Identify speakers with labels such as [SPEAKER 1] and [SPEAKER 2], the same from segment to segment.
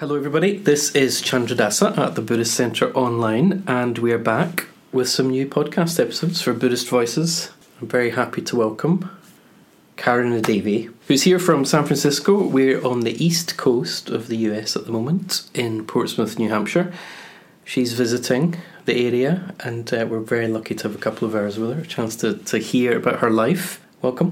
[SPEAKER 1] Hello, everybody. This is Chandradasa at the Buddhist Centre Online, and we are back with some new podcast episodes for Buddhist Voices. I'm very happy to welcome Karunadevi, who's here from San Francisco. We're on the east coast of the US at the moment in Portsmouth, New Hampshire. She's visiting the area, and uh, we're very lucky to have a couple of hours with her, a chance to, to hear about her life. Welcome.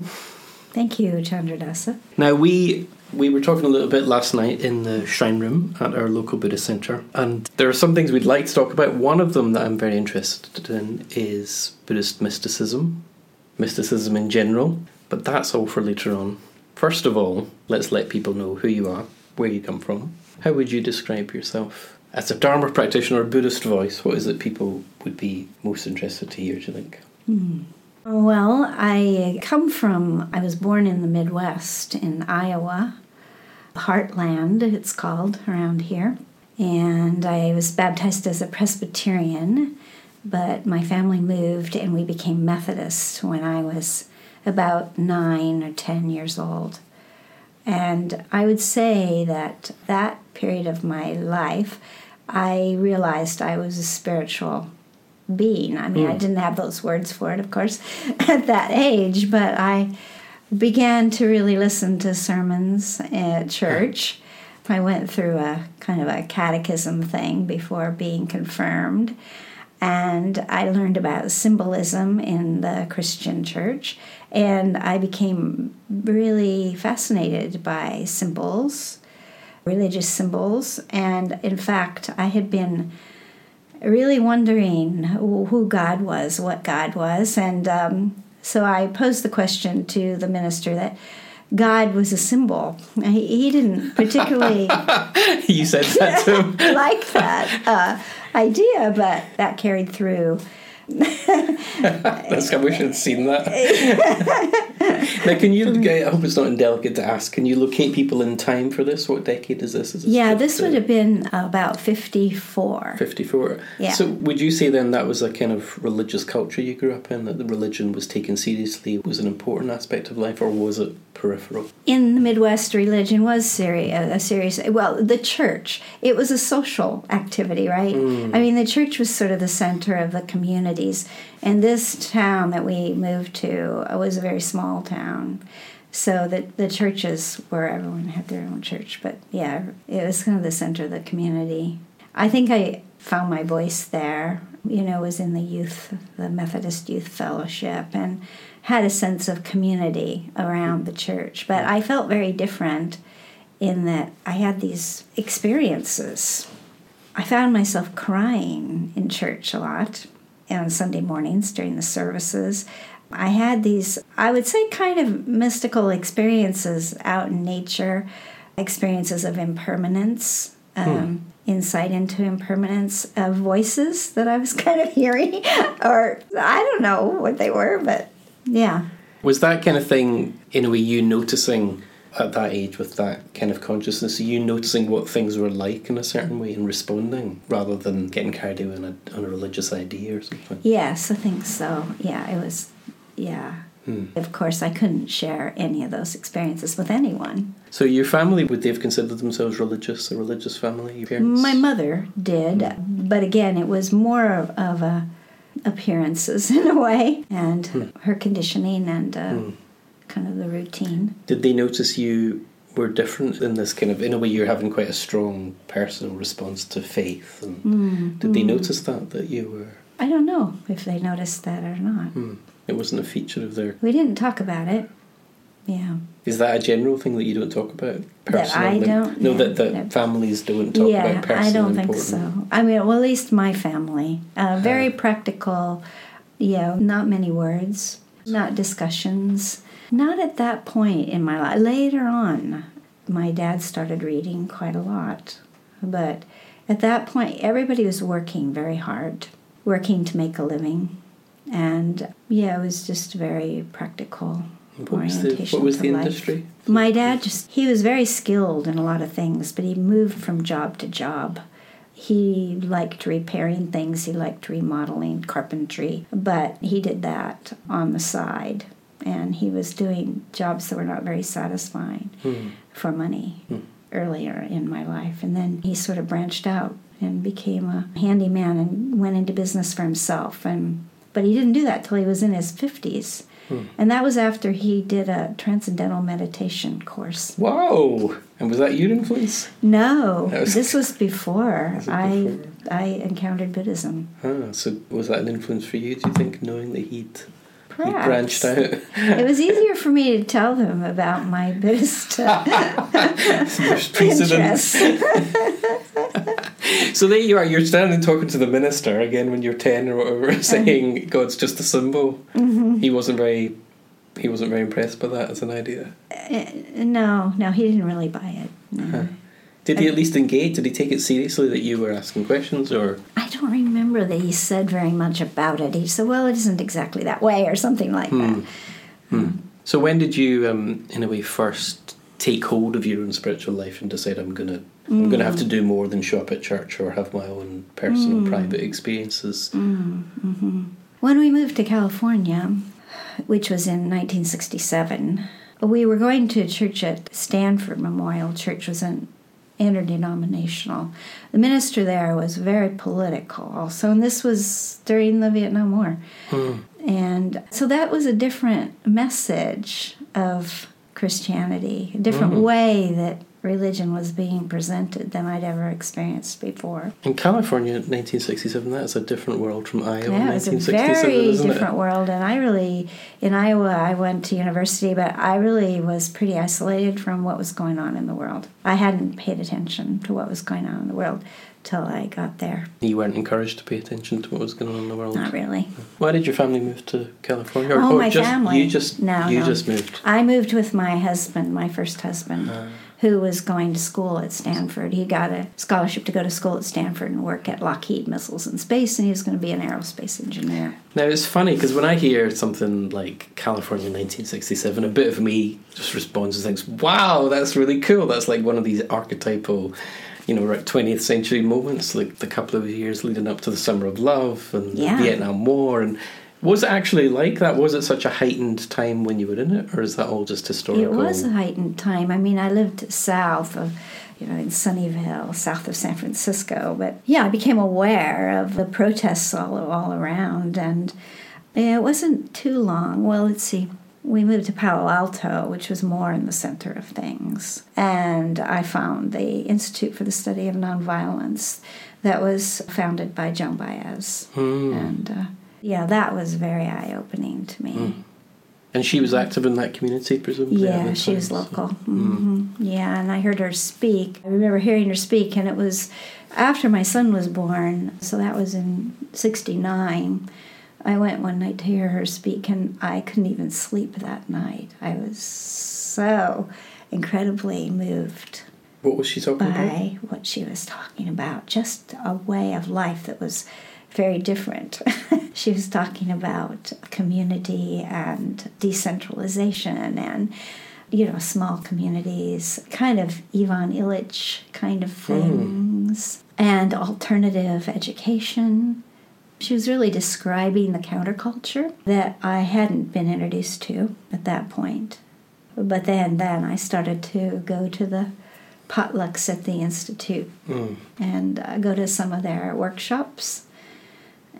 [SPEAKER 2] Thank you, Chandradasa.
[SPEAKER 1] Now, we we were talking a little bit last night in the shrine room at our local Buddhist centre, and there are some things we'd like to talk about. One of them that I'm very interested in is Buddhist mysticism, mysticism in general, but that's all for later on. First of all, let's let people know who you are, where you come from. How would you describe yourself? As a Dharma practitioner or Buddhist voice, what is it people would be most interested to hear, do you think?
[SPEAKER 2] Hmm. Well, I come from, I was born in the Midwest in Iowa, Heartland, it's called around here. And I was baptized as a Presbyterian, but my family moved and we became Methodists when I was about nine or ten years old. And I would say that that period of my life, I realized I was a spiritual being. I mean, mm. I hmm. didn't have those words for it, of course, at that age, but I began to really listen to sermons at church. I went through a kind of a catechism thing before being confirmed, and I learned about symbolism in the Christian church, and I became really fascinated by symbols, religious symbols, and in fact, I had been really wondering who God was, what God was, and um, so I posed the question to the minister that God was a symbol. He, he didn't particularly.
[SPEAKER 1] you said that to him.
[SPEAKER 2] like that uh, idea, but that carried through.
[SPEAKER 1] That's I wish I'd seen that. now, can you? Hmm. I hope it's not indelicate to ask. Can you locate people in time for this? What decade is this? Is
[SPEAKER 2] this yeah, this would have been about fifty-four.
[SPEAKER 1] Fifty-four.
[SPEAKER 2] Yeah.
[SPEAKER 1] So, would you say then that was a kind of religious culture you grew up in? That the religion was taken seriously was an important aspect of life, or was it peripheral?
[SPEAKER 2] In the Midwest, religion was serious. A serious. Well, the church. It was a social activity, right? Mm. I mean, the church was sort of the center of the communities, and this town that we moved to was a very small town. So the the churches where everyone had their own church, but yeah, it was kind of the center of the community. I think I found my voice there. You know, was in the youth, the Methodist Youth Fellowship, and had a sense of community around the church. But I felt very different in that I had these experiences. I found myself crying in church a lot on Sunday mornings during the services. I had these, I would say, kind of mystical experiences out in nature, experiences of impermanence, hmm. um, hmm. insight into impermanence, of voices that I was kind of hearing, or I don't know what they were, but yeah.
[SPEAKER 1] Was that kind of thing, in a way, you noticing at that age with that kind of consciousness, you noticing what things were like in a certain way and responding rather than getting carried away on a, on a religious idea or something?
[SPEAKER 2] Yes, I think so. Yeah, it was, yeah. Hmm. Of course, I couldn't share any of those experiences with anyone.
[SPEAKER 1] So, your family, would they have considered themselves religious, a religious family? Your parents?
[SPEAKER 2] My mother did, hmm. but again, it was more of, of a appearances in a way, and hmm. her conditioning and uh, hmm. kind of the routine.
[SPEAKER 1] Did they notice you were different in this kind of, in a way, you're having quite a strong personal response to faith? And mm, did they hmm. notice that, that you were?
[SPEAKER 2] I don't know if they noticed that or not.
[SPEAKER 1] Hmm. It wasn't a feature of their.
[SPEAKER 2] We didn't talk about it. Yeah.
[SPEAKER 1] Is that a general thing that you don't talk about?
[SPEAKER 2] Personal? That I don't.
[SPEAKER 1] No, that, that families don't talk
[SPEAKER 2] yeah,
[SPEAKER 1] about personal.
[SPEAKER 2] I don't think so. I mean, well, at least my family. Uh, very practical. Yeah, not many words, not discussions. Not at that point in my life. Later on, my dad started reading quite a lot. But at that point, everybody was working very hard, working to make a living. And yeah, it was just very practical
[SPEAKER 1] what was the, what was the industry?
[SPEAKER 2] My dad just, he was very skilled in a lot of things, but he moved from job to job. He liked repairing things, he liked remodeling, carpentry, but he did that on the side. And he was doing jobs that were not very satisfying hmm. for money. Hmm. earlier in my life. And then he sort of branched out and became a handyman and went into business for himself. And but he didn't do that till he was in his fifties.
[SPEAKER 1] Hmm.
[SPEAKER 2] And that was after he did a transcendental meditation course.
[SPEAKER 1] Whoa! And was that your influence?
[SPEAKER 2] No,
[SPEAKER 1] was-
[SPEAKER 2] this was before
[SPEAKER 1] Was
[SPEAKER 2] I
[SPEAKER 1] before?
[SPEAKER 2] I encountered Buddhism.
[SPEAKER 1] Ah, so was that an influence for you? Do you think, knowing that he'd, he'd branched out?
[SPEAKER 2] It was easier for me to tell them about my Buddhist uh, interests.
[SPEAKER 1] So there you are. You're standing talking to the minister again when you're ten or whatever, saying God's just a symbol.
[SPEAKER 2] Mm-hmm.
[SPEAKER 1] He wasn't very. He wasn't very impressed by that as an idea.
[SPEAKER 2] Uh, no, no, he didn't really buy it. No.
[SPEAKER 1] Did he at least engage? Did he take it seriously that you were asking questions, or
[SPEAKER 2] I don't remember that he said very much about it. He said, "Well, it isn't exactly that way," or something like hmm. that. Hmm.
[SPEAKER 1] so? When did you, um, in a way, first take hold of your own spiritual life and decide I'm gonna I'm gonna have to mm. do more than show up at church or have my own personal mm. private experiences? Mm, mm-hmm.
[SPEAKER 2] When we moved to California, which was in 1967, we were going to a church at Stanford Memorial Church, was an interdenominational. The minister there was very political also, and this was during the Vietnam War. Hmm. And so that was a different message of Christianity, a different hmm. way that religion was being presented than I'd ever experienced before.
[SPEAKER 1] In California, 1967, that's a different world from Iowa.
[SPEAKER 2] Yeah, it was a very different
[SPEAKER 1] it?
[SPEAKER 2] world. And I really, in Iowa, I went to university, but I really was pretty isolated from what was going on in the world. I hadn't paid attention to what was going on in the world till I got there.
[SPEAKER 1] You weren't encouraged to pay attention to what was going on in the world.
[SPEAKER 2] Not really.
[SPEAKER 1] Why did your family move to California?
[SPEAKER 2] Oh, my
[SPEAKER 1] just,
[SPEAKER 2] family.
[SPEAKER 1] You just
[SPEAKER 2] No,
[SPEAKER 1] you
[SPEAKER 2] no.
[SPEAKER 1] just moved.
[SPEAKER 2] I moved with my husband, my first husband,
[SPEAKER 1] Ah.
[SPEAKER 2] Who was going to school at Stanford. He got a scholarship to go to school at Stanford and work at Lockheed Missiles and Space, and he was going to be an aerospace engineer.
[SPEAKER 1] Now it's funny because when I hear something like California 1967, a bit of me just responds and thinks, "Wow, that's really cool. That's like one of these archetypal." You know, right 20th century moments, like the couple of years leading up to the Summer of Love and
[SPEAKER 2] Yeah.
[SPEAKER 1] the Vietnam War, and was it actually like that? Was it such a heightened time when you were in it, or is that all just historical?
[SPEAKER 2] It was a heightened time. I mean, I lived south of, you know, in Sunnyvale, south of San Francisco. But yeah, I became aware of the protests all, all around. And it wasn't too long. Well, let's see. We moved to Palo Alto, which was more in the center of things. And I found the Institute for the Study of Nonviolence that was founded by Joan Baez.
[SPEAKER 1] Hmm.
[SPEAKER 2] And uh, yeah, that was very eye opening to me.
[SPEAKER 1] And she was active in that community, presumably.
[SPEAKER 2] Yeah, she was
[SPEAKER 1] so-
[SPEAKER 2] local. hmm Yeah, and I heard her speak. I remember hearing her speak, and it was after my son was born, so that was in 69. I went one night to hear her speak, and I couldn't even sleep that night. I was so incredibly moved
[SPEAKER 1] What was she talking about?
[SPEAKER 2] by what she was talking about. Just a way of life that was very different. she was talking about community and decentralization and you know small communities, kind of Ivan Illich kind of things, and alternative education. She was really describing the counterculture that I hadn't been introduced to at that point. But then, then I started to go to the potlucks at the institute
[SPEAKER 1] Mm.
[SPEAKER 2] and uh, go to some of their workshops.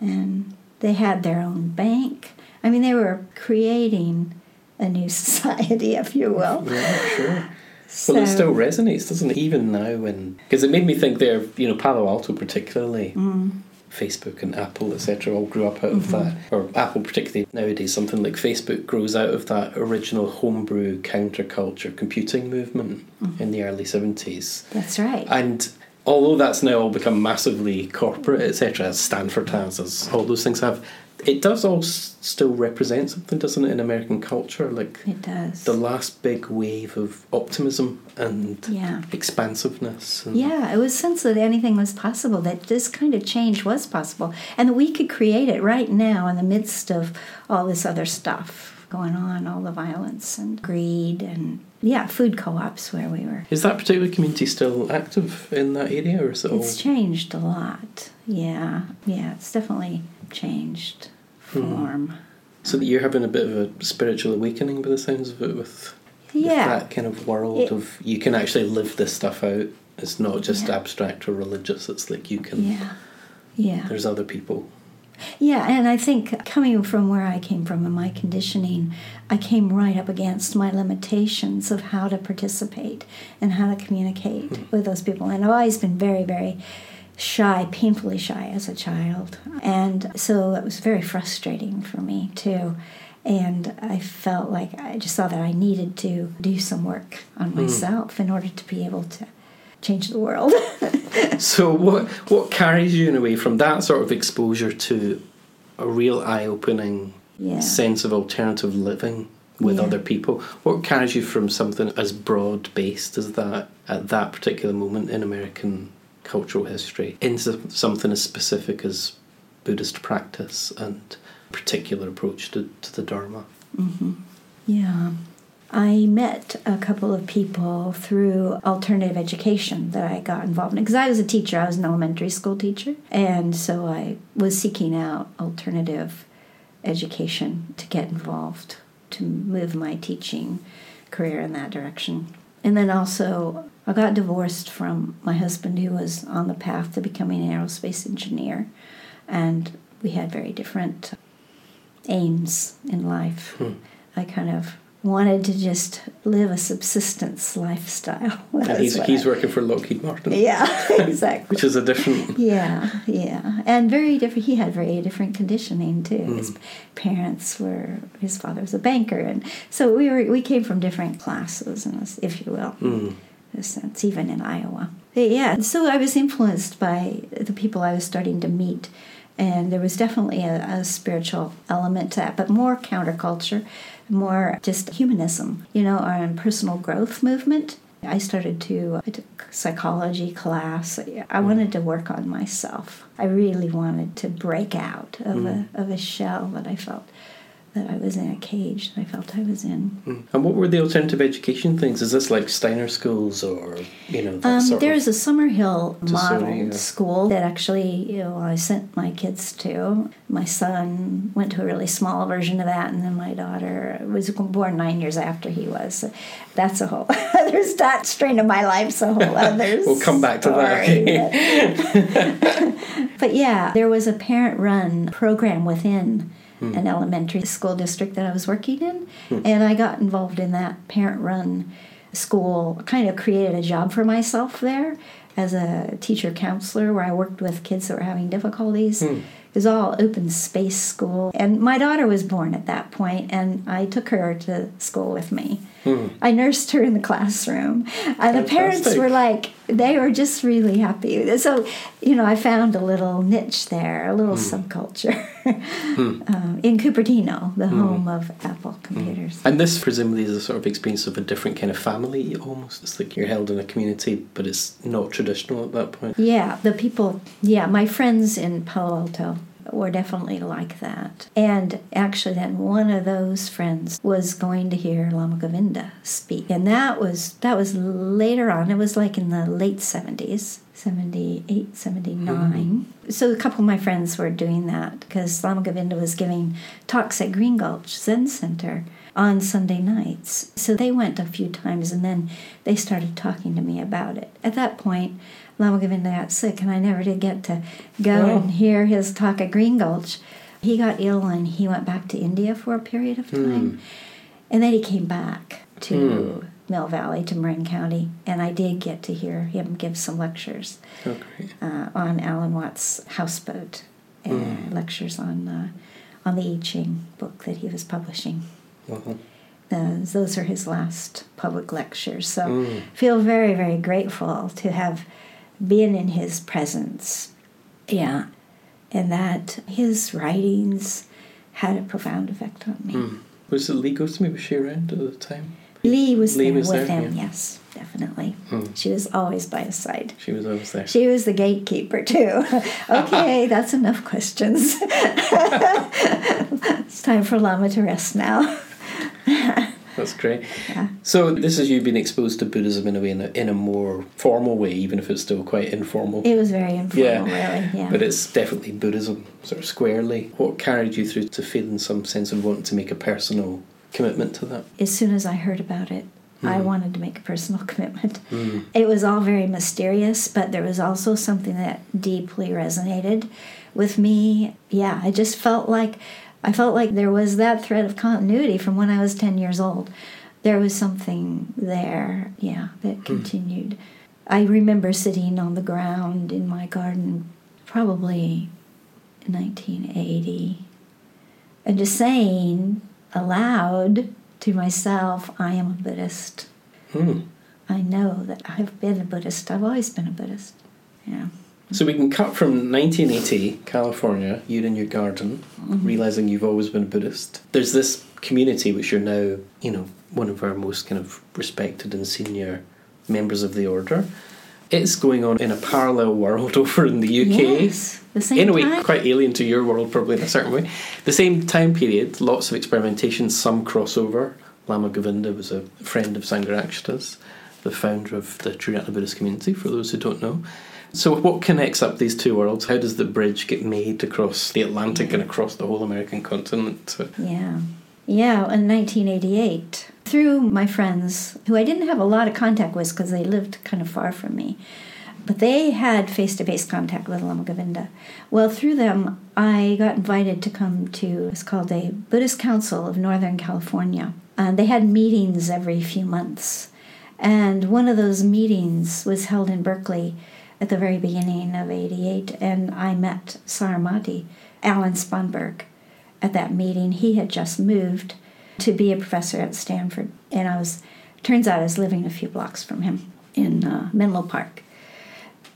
[SPEAKER 2] And they had their own bank. I mean, they were creating a new society, if you will.
[SPEAKER 1] Yeah, sure.
[SPEAKER 2] So,
[SPEAKER 1] Well, it still resonates, doesn't it? Even now, when because it made me think there, you know, Palo Alto particularly,
[SPEAKER 2] Mm.
[SPEAKER 1] Facebook and Apple, etc., all grew up out of that,
[SPEAKER 2] Mm-hmm.
[SPEAKER 1] or Apple particularly nowadays. Something like Facebook grows out of that original homebrew counterculture computing movement
[SPEAKER 2] Mm-hmm.
[SPEAKER 1] in the early seventies,
[SPEAKER 2] that's right.
[SPEAKER 1] and. Although that's now all become massively corporate, etc., as Stanford has, as all those things have, it does all s- still represent something, doesn't it, in American culture? Like
[SPEAKER 2] it does.
[SPEAKER 1] the last big wave of optimism and
[SPEAKER 2] Yeah.
[SPEAKER 1] expansiveness. And
[SPEAKER 2] Yeah, it was sense that anything was possible, that this kind of change was possible, and that we could create it right now in the midst of all this other stuff going on, all the violence and greed and yeah, food co-ops where we were.
[SPEAKER 1] Is that particular community still active in that area, or is it all?
[SPEAKER 2] It's changed a lot. Yeah, yeah, it's definitely changed hmm. form.
[SPEAKER 1] So that you're having a bit of a spiritual awakening by the sounds of it with with
[SPEAKER 2] Yeah.
[SPEAKER 1] that kind of world
[SPEAKER 2] It-
[SPEAKER 1] of you can actually live this stuff out. It's not just
[SPEAKER 2] Yeah.
[SPEAKER 1] abstract or religious. It's like you can.
[SPEAKER 2] Yeah. Yeah.
[SPEAKER 1] There's other people.
[SPEAKER 2] Yeah, and I think coming from where I came from and my conditioning, I came right up against my limitations of how to participate and how to communicate hmm. with those people. And I've always been very, very shy, painfully shy as a child. And so it was very frustrating for me too. And I felt like I just saw that I needed to do some work on hmm. myself in order to be able to change the world.
[SPEAKER 1] So what what carries you in a way from that sort of exposure to a real eye opening
[SPEAKER 2] yeah.
[SPEAKER 1] sense of alternative living with
[SPEAKER 2] Yeah.
[SPEAKER 1] other people? What carries you from something as broad based as that at that particular moment in American cultural history into something as specific as Buddhist practice and particular approach to, to the Dharma? Mm-hmm.
[SPEAKER 2] Yeah. I met a couple of people through alternative education that I got involved in because I was a teacher. I was an elementary school teacher. And so I was seeking out alternative education to get involved, to move my teaching career in that direction. And then also, I got divorced from my husband, who was on the path to becoming an aerospace engineer. And we had very different aims in life.
[SPEAKER 1] Hmm.
[SPEAKER 2] I kind of wanted to just live a subsistence lifestyle.
[SPEAKER 1] And he's, he's
[SPEAKER 2] I-
[SPEAKER 1] working for Lockheed Martin,
[SPEAKER 2] yeah, exactly.
[SPEAKER 1] which is a different.
[SPEAKER 2] Yeah, yeah, and very different. He had very different conditioning too.
[SPEAKER 1] Hmm.
[SPEAKER 2] His parents were. His father was a banker, and so we were. We came from different classes, in a s- if you will,
[SPEAKER 1] Mm.
[SPEAKER 2] in a sense, even in Iowa. But yeah, so I was influenced by the people I was starting to meet, and there was definitely a, a spiritual element to that, but more counterculture, more just humanism, you know, and personal growth movement. I started to uh, I took psychology class. I mm. wanted to work on myself. I really wanted to break out of a mm. of a shell that I felt that I was in a cage that I felt I was in.
[SPEAKER 1] Mm. And what were the alternative education things? Is this like Steiner schools or, you know,
[SPEAKER 2] Um, there's a Summerhill modeled
[SPEAKER 1] yeah.
[SPEAKER 2] school that actually you know I sent my kids to. My son went to a really small version of that, and then my daughter was born nine years after he was. So that's a whole. there's that strain of my life's a whole other.
[SPEAKER 1] We'll come back to that,
[SPEAKER 2] story, but- but yeah, there was a parent-run program within Hmm. an elementary school district that I was working in, hmm. and I got involved in that parent-run school. Kind of created a job for myself there as a teacher counselor, where I worked with kids that were having difficulties. Hmm. It was all open space school, and my daughter was born at that point, and I took her to school with me. Hmm. I nursed her in the classroom, and the parents were like, they were just really happy. So, you know, I found a little niche there, a little hmm. subculture um, in Cupertino, the home of Apple computers.
[SPEAKER 1] And this presumably is a sort of experience of a different kind of family almost. It's like you're held in a community, but it's not traditional at that point.
[SPEAKER 2] Yeah, the people, yeah, my friends in Palo Alto were definitely like that. And actually, then one of those friends was going to hear Lama Govinda speak. And that was that was later on. It was like in the late 70s. 78, 79. Mm-hmm. So a couple of my friends were doing that because Lama Govinda was giving talks at Green Gulch Zen Center on Sunday nights. So they went a few times and then they started talking to me about it. At that point, Lama Govinda got sick and I never did get to go
[SPEAKER 1] Oh.
[SPEAKER 2] and hear his talk at Green Gulch. He got ill and he went back to India for a period of time. And then he came back to Mill Valley, to Marin County, and I did get to hear him give some lectures
[SPEAKER 1] Oh, great.
[SPEAKER 2] uh, on Alan Watts' Houseboat, and lectures on uh, on the I Ching book that he was publishing.
[SPEAKER 1] Well,
[SPEAKER 2] Those, those are his last public lectures. So
[SPEAKER 1] Mm.
[SPEAKER 2] feel very, very grateful to have been in his presence. Yeah. And that his writings had a profound effect on me.
[SPEAKER 1] mm. Was it Li Gotami? Was she around at the time?
[SPEAKER 2] Lee was
[SPEAKER 1] Lee
[SPEAKER 2] there
[SPEAKER 1] was
[SPEAKER 2] with
[SPEAKER 1] there,
[SPEAKER 2] him,
[SPEAKER 1] yeah.
[SPEAKER 2] yes, definitely.
[SPEAKER 1] Mm.
[SPEAKER 2] She was always by his side.
[SPEAKER 1] She was always there.
[SPEAKER 2] She was the gatekeeper too. okay, that's enough questions. it's time for Lama to rest now.
[SPEAKER 1] That's great.
[SPEAKER 2] Yeah.
[SPEAKER 1] So this is you being exposed to Buddhism in a way, in a, in a more formal way, even if it's still quite informal.
[SPEAKER 2] It was very informal,
[SPEAKER 1] Yeah.
[SPEAKER 2] really. Yeah.
[SPEAKER 1] But it's definitely Buddhism, sort of squarely. What carried you through to feeling some sense of wanting to make a personal commitment to that?
[SPEAKER 2] as soon as I heard about it, I hmm. wanted to make a personal commitment. Hmm. It was all very mysterious, but there was also something that deeply resonated with me. Yeah, I just felt like I felt like there was that thread of continuity from when I was 10 years old. There was something there, yeah, that continued. I remember sitting on the ground in my garden probably in 1980 and just saying aloud to myself, I am a Buddhist.
[SPEAKER 1] Hmm.
[SPEAKER 2] I know that I've been a Buddhist. I've always been a Buddhist. Yeah.
[SPEAKER 1] So we can cut from 1980, California, you in your garden, mm-hmm. realizing you've always been a Buddhist. There's this community which you're now, you know, one of our most kind of respected and senior members of the order. It's going on in a parallel world over in the UK.
[SPEAKER 2] Yes. The same
[SPEAKER 1] in a way,
[SPEAKER 2] time.
[SPEAKER 1] quite alien to your world, probably in a certain way. The same time period, lots of experimentation, some crossover. Lama Govinda was a friend of Sangharakshita's, the founder of the Triratna Buddhist community, for those who don't know. So, what connects up these two worlds? How does the bridge get made across the Atlantic and across the whole American continent?
[SPEAKER 2] Yeah. Yeah, in 1988, through my friends, who I didn't have a lot of contact with because they lived kind of far from me, but they had face to face contact with Lama Govinda. Well, through them, I got invited to come to, it's called a Buddhist Council of Northern California. And they had meetings every few months. And one of those meetings was held in Berkeley at the very beginning of 88, and I met Saramati, Alan Sponberg, at that meeting. He had just moved to be a professor at Stanford, and I was, turns out I was living a few blocks from him in uh, Menlo Park,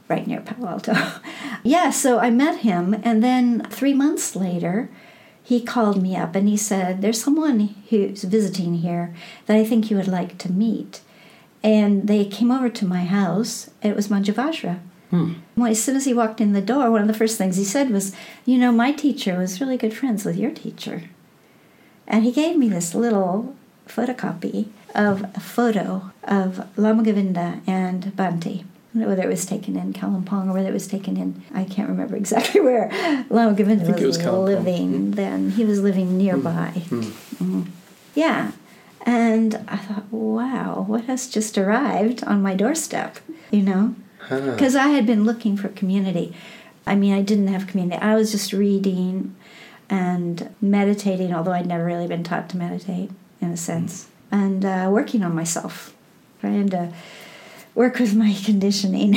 [SPEAKER 2] right near Palo Alto. yeah, so I met him, and then three months later, he called me up and he said, There's someone who's visiting here that I think you would like to meet. And they came over to my house. It was Manjuvajra. Well, as soon as he walked in the door, one of the first things he said was, You know, my teacher was really good friends with your teacher. And he gave me this little photocopy of a photo of Lama Govinda and Bhante. Whether it was taken in Kalimpong or whether it was taken in, I can't remember exactly where Lama Govinda was,
[SPEAKER 1] was
[SPEAKER 2] living then. He was living nearby. Mhm. Yeah. And I thought, wow, what has just arrived on my doorstep? You know? Because I had been looking for community. I mean, I didn't have community. I was just reading and meditating, although I'd never really been taught to meditate in a sense, and uh, working on myself, trying to work with my conditioning.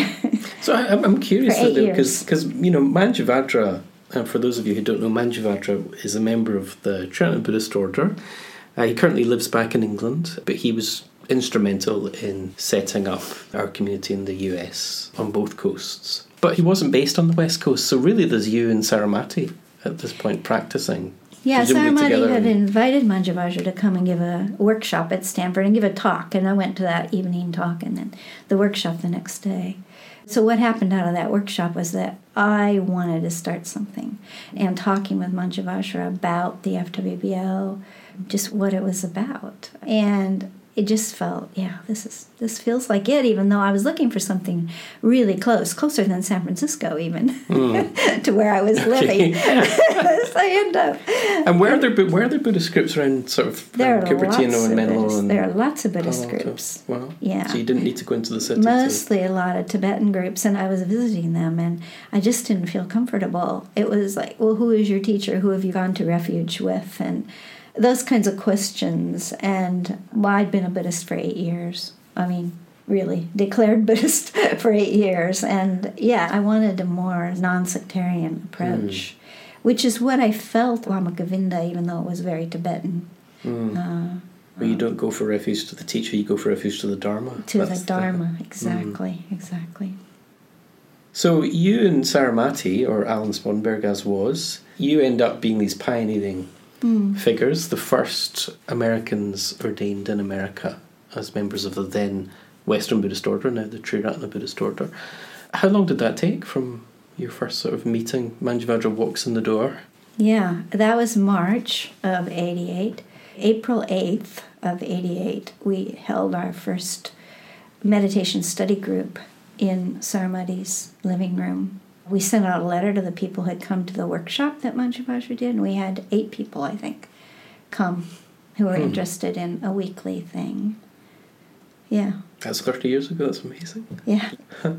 [SPEAKER 1] So I, I'm- I'm curious because because you know Manjuvajra. Uh, for those of you who don't know, Manjuvajra is a member of the Triratna Buddhist order. Uh, he currently lives back in England, but he was instrumental in setting up our community in the US on both coasts. But he wasn't based on the west coast, so really there's you and Saramati at this point practicing.
[SPEAKER 2] yeah, Saramati had invited Manjuvajra to come and give a workshop at Stanford and give a talk, and I went to that evening talk and then the workshop the next day. So what happened out of that workshop was that I wanted to start something, and talking with Manjuvajra about the FWBO, just what it was about, and it just felt, yeah, this is this feels like it. Even though I was looking for something really close, closer than San Francisco, even to where I was living. so I end up.
[SPEAKER 1] And where are there where are there Buddhist groups around sort of
[SPEAKER 2] There
[SPEAKER 1] um,
[SPEAKER 2] are
[SPEAKER 1] Cupertino and Menlo and
[SPEAKER 2] there are lots of Buddhist groups.
[SPEAKER 1] Wow.
[SPEAKER 2] Yeah.
[SPEAKER 1] So you didn't need to go into the city.
[SPEAKER 2] Mostly a lot of Tibetan groups, and I was visiting them, and I just didn't feel comfortable. It was like, well, who is your teacher? Who have you gone to refuge with? And those kinds of questions. And well, I'd been a Buddhist for eight years. I mean, really declared Buddhist for eight years. And yeah, I wanted a more non sectarian approach, mm. which is what I felt Lama Govinda, even though it was very Tibetan. Mm. Uh,
[SPEAKER 1] Where you don't go for refuge to the teacher, you go for refuge to the Dharma.
[SPEAKER 2] to
[SPEAKER 1] That's
[SPEAKER 2] the Dharma, mm. exactly, exactly.
[SPEAKER 1] So you and Saramati, or Alan Sponberg as was, you end up being these pioneering Mm. figures, the first Americans ordained in America as members of the then Western Buddhist order, now the Triratna Buddhist order. How long did that take from your first sort of meeting? Manjuvajra walks in the door.
[SPEAKER 2] Yeah, that was March of 88. April 8th of 88, we held our first meditation study group in Saramati's living room. We sent out a letter to the people who had come to the workshop that Manjuvajra did, and we had eight people, I think, come who were interested in a weekly thing. Yeah.
[SPEAKER 1] That's 30 years ago. That's amazing.
[SPEAKER 2] Yeah.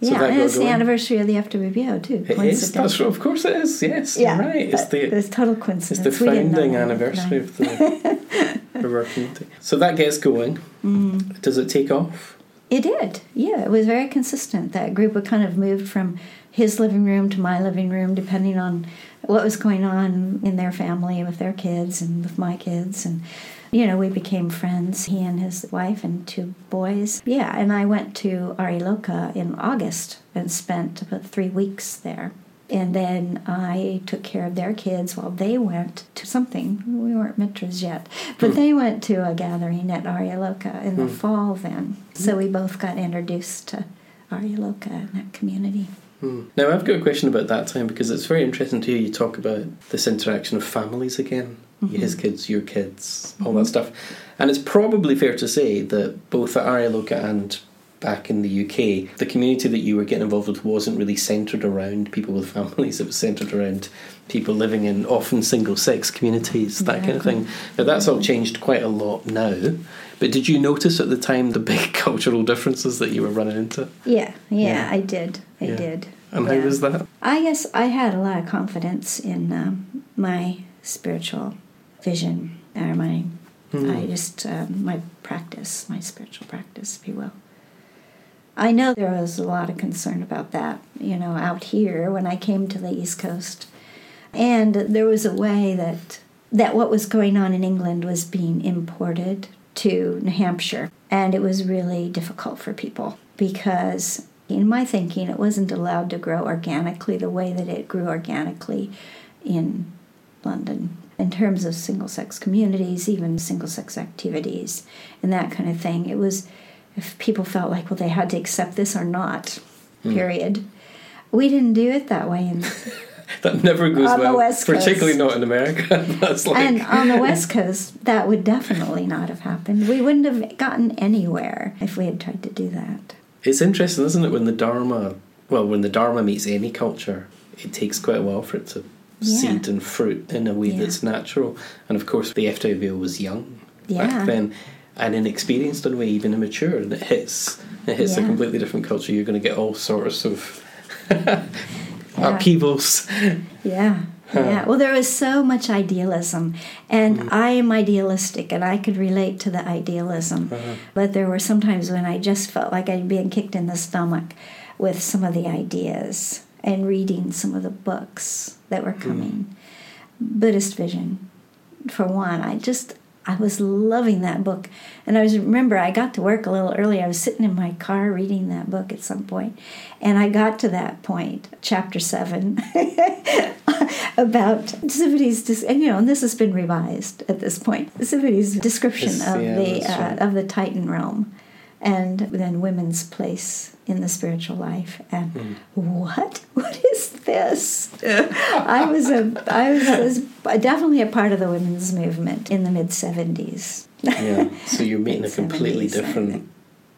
[SPEAKER 1] So
[SPEAKER 2] yeah, and it's the anniversary of the FWBO too.
[SPEAKER 1] It is. That's, of course it is. Yes,
[SPEAKER 2] Yeah,
[SPEAKER 1] you're right. It's the
[SPEAKER 2] it's total coincidence.
[SPEAKER 1] it's the
[SPEAKER 2] We didn't know
[SPEAKER 1] founding anniversary of the of our community. So that gets going.
[SPEAKER 2] Mm.
[SPEAKER 1] Does it take off?
[SPEAKER 2] It did. Yeah, it was very consistent. That group would kind of moved from his living room to my living room, depending on what was going on in their family with their kids and with my kids. And, you know, we became friends, he and his wife and two boys. Yeah, and I went to Aryaloka in August and spent about three weeks there. And then I took care of their kids while they went to something. We weren't mitras yet, but they went to a gathering at Aryaloka in the
[SPEAKER 1] Hmm.
[SPEAKER 2] fall then. So we both got introduced to Aryaloka and that community.
[SPEAKER 1] Hmm. Now I've got a question about that time because it's very interesting to hear you talk about this interaction of families again. His kids, your kids, all that stuff. And it's probably fair to say that both at Aryaloka and back in the UK, the community that you were getting involved with wasn't really centred around people with families. It was centred around people living in often single sex communities, that kind of thing. Now that's all changed quite a lot now. But did you notice at the time the big cultural differences that you were running into?
[SPEAKER 2] Yeah, yeah,
[SPEAKER 1] Yeah.
[SPEAKER 2] I did. I
[SPEAKER 1] Yeah.
[SPEAKER 2] did.
[SPEAKER 1] And
[SPEAKER 2] Yeah.
[SPEAKER 1] how was that?
[SPEAKER 2] I guess I had a lot of confidence in um, my spiritual vision, or my,
[SPEAKER 1] Hmm.
[SPEAKER 2] I just um, my practice, my spiritual practice, if you will. I know there was a lot of concern about that, you know, out here when I came to the East Coast, and there was a way that that what was going on in England was being imported to New Hampshire, and it was really difficult for people because in my thinking it wasn't allowed to grow organically the way that it grew organically in London in terms of single sex communities, even single sex activities, and that kind of thing. It was if people felt like, well, they had to accept this or not, hmm. period. We didn't do it that way. And,
[SPEAKER 1] That never goes well,
[SPEAKER 2] West Coast.
[SPEAKER 1] particularly not in America. That's like
[SPEAKER 2] and on the West Coast, that would definitely not have happened. We wouldn't have gotten anywhere if we had tried to do that.
[SPEAKER 1] it's interesting, isn't it? When the Dharma, well, when the Dharma meets any culture, it takes quite a while for it to
[SPEAKER 2] Yeah.
[SPEAKER 1] seed and fruit in a way
[SPEAKER 2] Yeah.
[SPEAKER 1] that's natural. And of course, the FWBO was young
[SPEAKER 2] Yeah.
[SPEAKER 1] back then, and inexperienced in a way, even immature, and it hits it hits a completely different culture. You're going to get all sorts of
[SPEAKER 2] Yeah.
[SPEAKER 1] upheavals.
[SPEAKER 2] Yeah. Yeah. Well, there was so much idealism, and mm. I am idealistic, and I could relate to the idealism. Uh-huh. But there were some times when I just felt like I'd been kicked in the stomach with some of the ideas and reading some of the books that were hmm. coming. Buddhist Vision, for one, I just I was loving that book, and I was remember I got to work a little early. I was sitting in my car reading that book at some point, and I got to that point, chapter seven, about Subhuti's, dis- and you know, and this has been revised at this point. Subhuti's description of
[SPEAKER 1] yeah,
[SPEAKER 2] the uh, of the Titan realm, and then women's place in the spiritual life. And
[SPEAKER 1] Hmm.
[SPEAKER 2] what? What is this? I was a I was, was definitely a part of the women's movement in the mid seventies.
[SPEAKER 1] yeah. So you're meeting a completely
[SPEAKER 2] 70s,
[SPEAKER 1] different.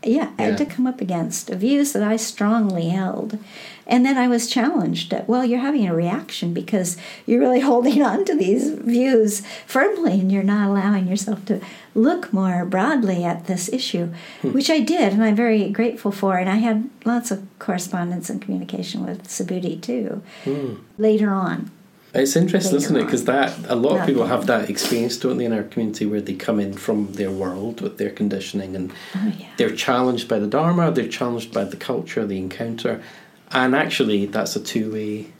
[SPEAKER 2] Yeah, I had to come up against views that I strongly held. And then I was challenged that, well, you're having a reaction because you're really holding on to these views firmly and you're not allowing yourself to look more broadly at this issue, which I did and I'm very grateful for. And I had lots of correspondence and communication with Subhuti too
[SPEAKER 1] Hmm.
[SPEAKER 2] later on.
[SPEAKER 1] It's interesting, isn't it? Because that a lot of people have that experience, don't they, in our community, where they come in from their world with their conditioning, and
[SPEAKER 2] Oh, yeah.
[SPEAKER 1] they're challenged by the dharma, they're challenged by the culture they encounter, and actually, that's a two way.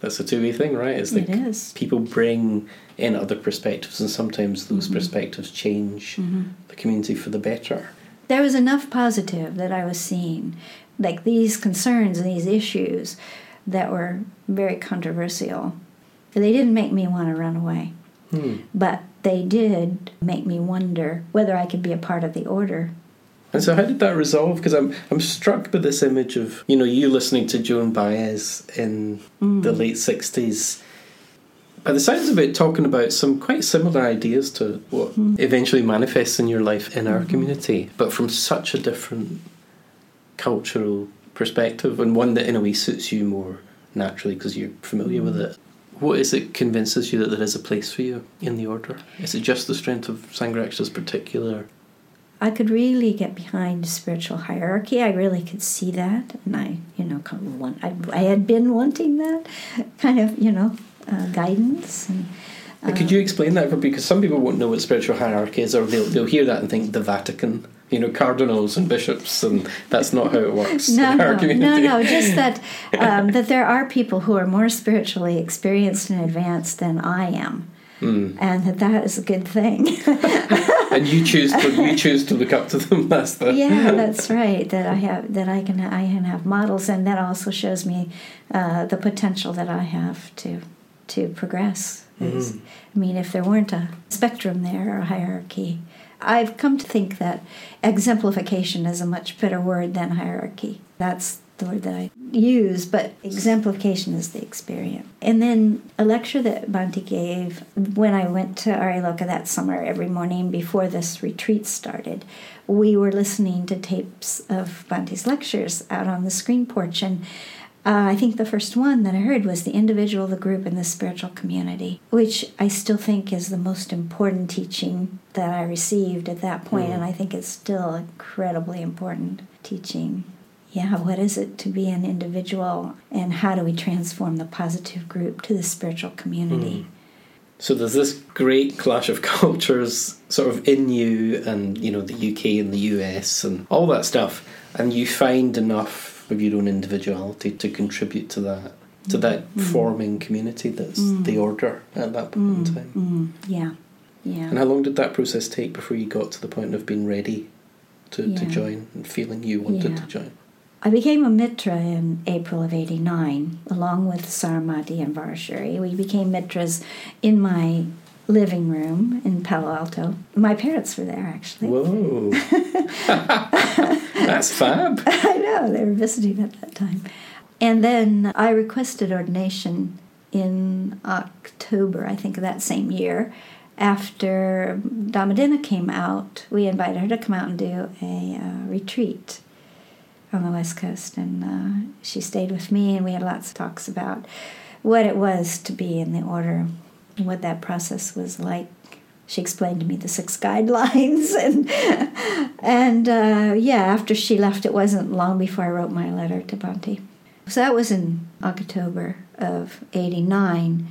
[SPEAKER 1] That's a two way thing, right? It's like
[SPEAKER 2] It is.
[SPEAKER 1] people bring in other perspectives, and sometimes
[SPEAKER 2] Mm-hmm.
[SPEAKER 1] those perspectives change the community for the better.
[SPEAKER 2] there was enough positive that I was seeing, like these concerns and these issues that were very controversial. They didn't make me want to run away,
[SPEAKER 1] Hmm.
[SPEAKER 2] but they did make me wonder whether I could be a part of the order.
[SPEAKER 1] And so, how did that resolve? Because I'm I'm struck by this image of you know you listening to Joan Baez in hmm. the late '60s. By the sounds of it, talking about some quite similar ideas to what hmm. eventually manifests in your life in our hmm. community, but from such a different cultural perspective, and one that in a way suits you more naturally because you're familiar with it. What is it convinces you that there is a place for you in the order? Is it just the strength of Sangharakshita's particular
[SPEAKER 2] I could really get behind spiritual hierarchy. I really could see that, and I, you know, kind of want, I, I had been wanting that kind of, you know, uh, guidance. And,
[SPEAKER 1] uh, could you explain that for because some people won't know what spiritual hierarchy is, or they'll they'll hear that and think the Vatican, you know, cardinals and bishops, and that's not how it works.
[SPEAKER 2] no, no, no, no, just that um, that there are people who are more spiritually experienced and advanced than I am. Mm. and that that is a good thing.
[SPEAKER 1] and you choose to you choose to look up to them. That's the
[SPEAKER 2] yeah, that's right. That I have that I can I can have models, and that also shows me uh, the potential that I have to to progress. Mm-hmm. I mean, if there weren't a spectrum there or a hierarchy, I've come to think that exemplification is a much better word than hierarchy. That's the word that I use, but exemplification is the experience. And then a lecture that Bhante gave when I went to Aryaloka that summer every morning before this retreat started, we were listening to tapes of Bhante's lectures out on the screen porch. And uh, I think the first one that I heard was the individual, the group, and the spiritual community, which I still think is the most important teaching that I received at that point, mm. and I think it's still incredibly important teaching yeah, what is it to be an individual and how do we transform the positive group to the spiritual community? Mm.
[SPEAKER 1] So there's this great clash of cultures sort of in you and you know the UK and the US and all that stuff and you find enough of your own individuality to contribute to that to that mm. forming community that's mm. the order at that point in
[SPEAKER 2] mm. time. Mm. Yeah. Yeah.
[SPEAKER 1] And how long did that process take before you got to the point of being ready to, yeah. to join and feeling you wanted yeah. to join?
[SPEAKER 2] I became a mitra in April of 89, along with Saramati and Varashuri. We became mitras in my living room in Palo Alto. My parents were there, actually.
[SPEAKER 1] Whoa. That's fab.
[SPEAKER 2] I know, they were visiting at that time. And then I requested ordination in October, I think, of that same year. After Dhammadinna came out, we invited her to come out and do a uh, retreat on the West Coast, and uh, she stayed with me, and we had lots of talks about what it was to be in the order, what that process was like. She explained to me the six guidelines, and and uh, yeah, after she left, it wasn't long before I wrote my letter to Bhante. So that was in October of '89,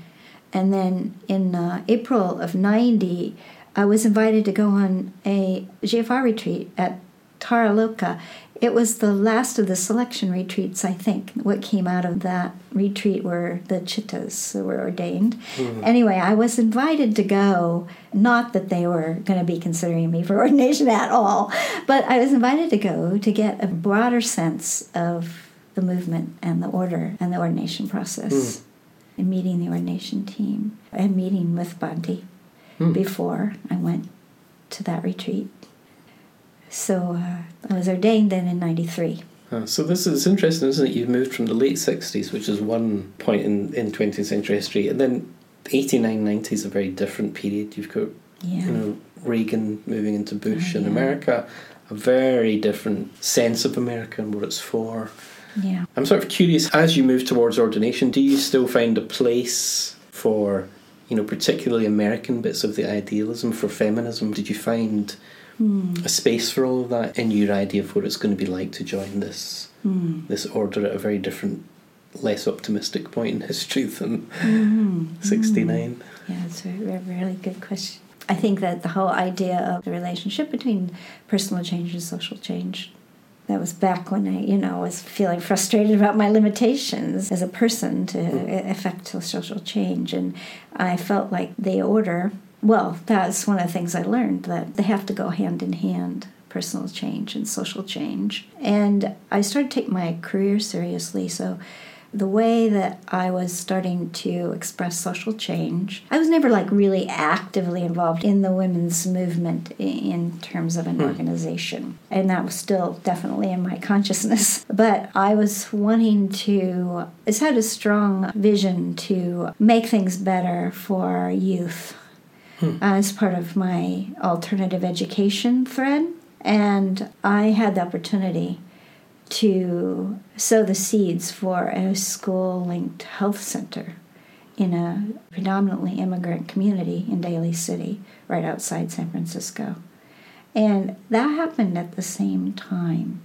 [SPEAKER 2] and then in uh, April of '90, I was invited to go on a GFR retreat at Taraloka, it was the last of the selection retreats, I think. What came out of that retreat were the chittas were ordained. Mm-hmm. Anyway, I was invited to go, not that they were going to be considering me for ordination at all, but I was invited to go to get a broader sense of the movement and the order and the ordination process. Mm. And meeting the ordination team and meeting with Bhante mm. before I went to that retreat. So uh, I was ordained then in 93.
[SPEAKER 1] Uh, so this is interesting, isn't it? You've moved from the late 60s, which is one point in, in 20th century history, and then 89, 90 is a very different period. You've got yeah. you know, Reagan moving into Bush oh, in America, a very different sense of America and what it's for.
[SPEAKER 2] Yeah.
[SPEAKER 1] I'm sort of curious, as you move towards ordination, do you still find a place for, you know, particularly American bits of the idealism for feminism? Did you find mm. a space for all of that in your idea of what it's going to be like to join this mm. this order at a very different, less optimistic point in history than mm-hmm. '69. Mm.
[SPEAKER 2] Yeah, it's a really good question. I think that the whole idea of the relationship between personal change and social change that was back when I, you know, was feeling frustrated about my limitations as a person to mm. affect social change. And I felt like the order well, that's one of the things I learned that they have to go hand in hand personal change and social change. And I started to take my career seriously. So the way that I was starting to express social change, I was never like really actively involved in the women's movement in terms of an hmm. organization. And that was still definitely in my consciousness. But I was wanting to, it's had a strong vision to make things better for youth hmm. as part of my alternative education thread. And I had the opportunity to sow the seeds for a school linked health center in a predominantly immigrant community in Daly City, right outside San Francisco. And that happened at the same time.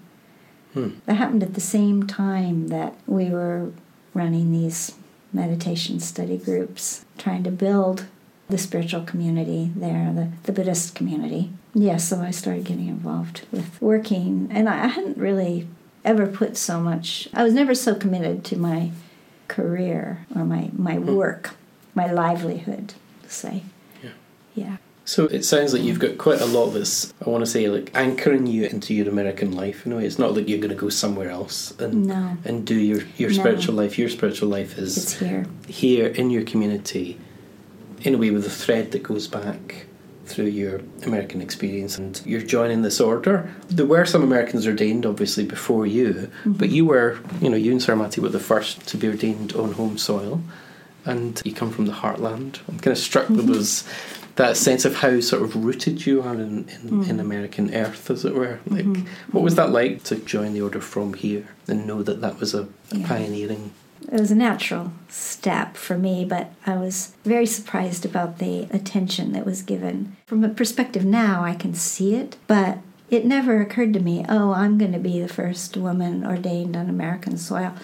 [SPEAKER 1] Hmm.
[SPEAKER 2] That happened at the same time that we were running these meditation study groups, trying to build the spiritual community there, the, the Buddhist community. Yeah, so I started getting involved with working, and I hadn't really ever put so much, I was never so committed to my career or my, my
[SPEAKER 1] Hmm.
[SPEAKER 2] work, my livelihood, say.
[SPEAKER 1] Yeah.
[SPEAKER 2] Yeah.
[SPEAKER 1] So it sounds like you've got quite a lot that's, I want to say, like anchoring you into your American life in a way. It's not like you're going to go somewhere else and
[SPEAKER 2] No,
[SPEAKER 1] and do your, your
[SPEAKER 2] No.
[SPEAKER 1] spiritual life. Your spiritual life
[SPEAKER 2] it's
[SPEAKER 1] is
[SPEAKER 2] here.
[SPEAKER 1] here in your community, in a way with a thread that goes back through your American experience and you're joining this order. There were some Americans ordained obviously before you, mm-hmm. but you were, you know, you and Saramati were the first to be ordained on home soil and you come from the heartland. I'm kind of struck with mm-hmm. those that sense of how sort of rooted you are in, in, mm. in American earth, as it were. Like, mm-hmm. what was that like to join the order from here and know that that was a, a
[SPEAKER 2] Yeah.
[SPEAKER 1] pioneering?
[SPEAKER 2] It was a natural step for me, but I was very surprised about the attention that was given. From a perspective now, I can see it, but it never occurred to me, oh, I'm going to be the first woman ordained on American soil.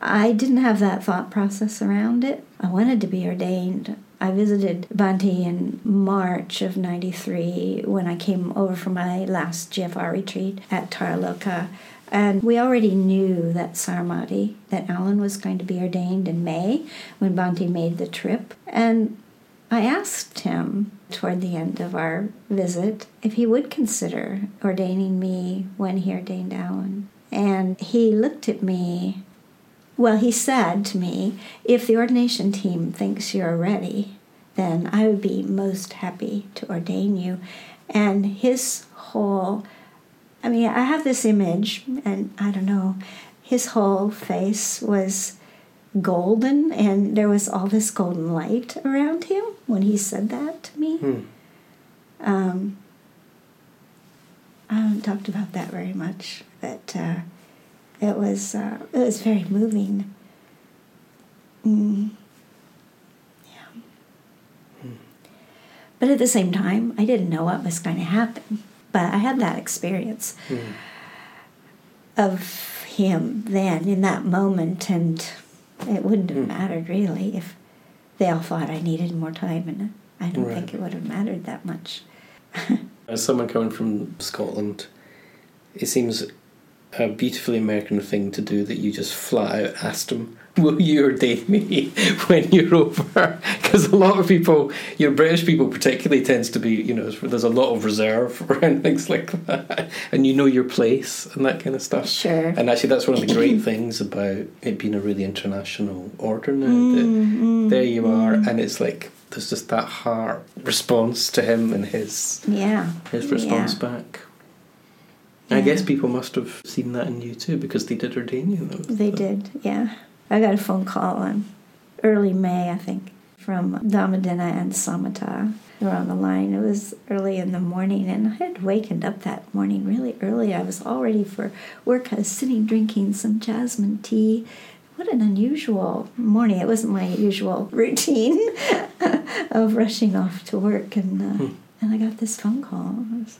[SPEAKER 2] I didn't have that thought process around it. I wanted to be ordained. I visited Bhante in March of 93 when I came over from my last GFR retreat at Taraloka. And we already knew that Saramati, that Alan was going to be ordained in May when Bhante made the trip. And I asked him toward the end of our visit if he would consider ordaining me when he ordained Alan. And he looked at me. Well, he said to me, if the ordination team thinks you're ready, then I would be most happy to ordain you. And his whole I mean, I have this image, and I don't know, his whole face was golden, and there was all this golden light around him when he said that to me.
[SPEAKER 1] Hmm.
[SPEAKER 2] Um, I haven't talked about that very much, but uh, it was uh, it was very moving. Mm. Yeah. But at the same time, I didn't know what was going to happen. But I had that experience
[SPEAKER 1] Hmm.
[SPEAKER 2] of him then in that moment, and it wouldn't have
[SPEAKER 1] Hmm.
[SPEAKER 2] mattered really if they all thought I needed more time, and I don't
[SPEAKER 1] Right.
[SPEAKER 2] think it would have mattered that much.
[SPEAKER 1] As someone coming from Scotland, it seems a beautifully American thing to do that you just flat out asked him, Will you ordain me when you're over? Because a lot of people, you know, British people particularly tends to be, you know, there's a lot of reserve around things like that. And you know your place and that kind of stuff.
[SPEAKER 2] Sure.
[SPEAKER 1] And actually, that's one of the great things about it being a really international order now.
[SPEAKER 2] Mm,
[SPEAKER 1] that there you are, and it's like there's just that heart response to him and his
[SPEAKER 2] Yeah.
[SPEAKER 1] his response
[SPEAKER 2] Yeah.
[SPEAKER 1] back. I guess people must have seen that in you too because they did ordain you.
[SPEAKER 2] They
[SPEAKER 1] the-
[SPEAKER 2] did, yeah. I got a phone call in early May, I think, from Dhammadinna and Samata. They were on the line. It was early in the morning, and I had wakened up that morning really early. I was all ready for work. I was sitting drinking some jasmine tea. What an unusual morning. It wasn't my usual routine of rushing off to work, and, uh,
[SPEAKER 1] Hmm.
[SPEAKER 2] and I got this phone call. Was,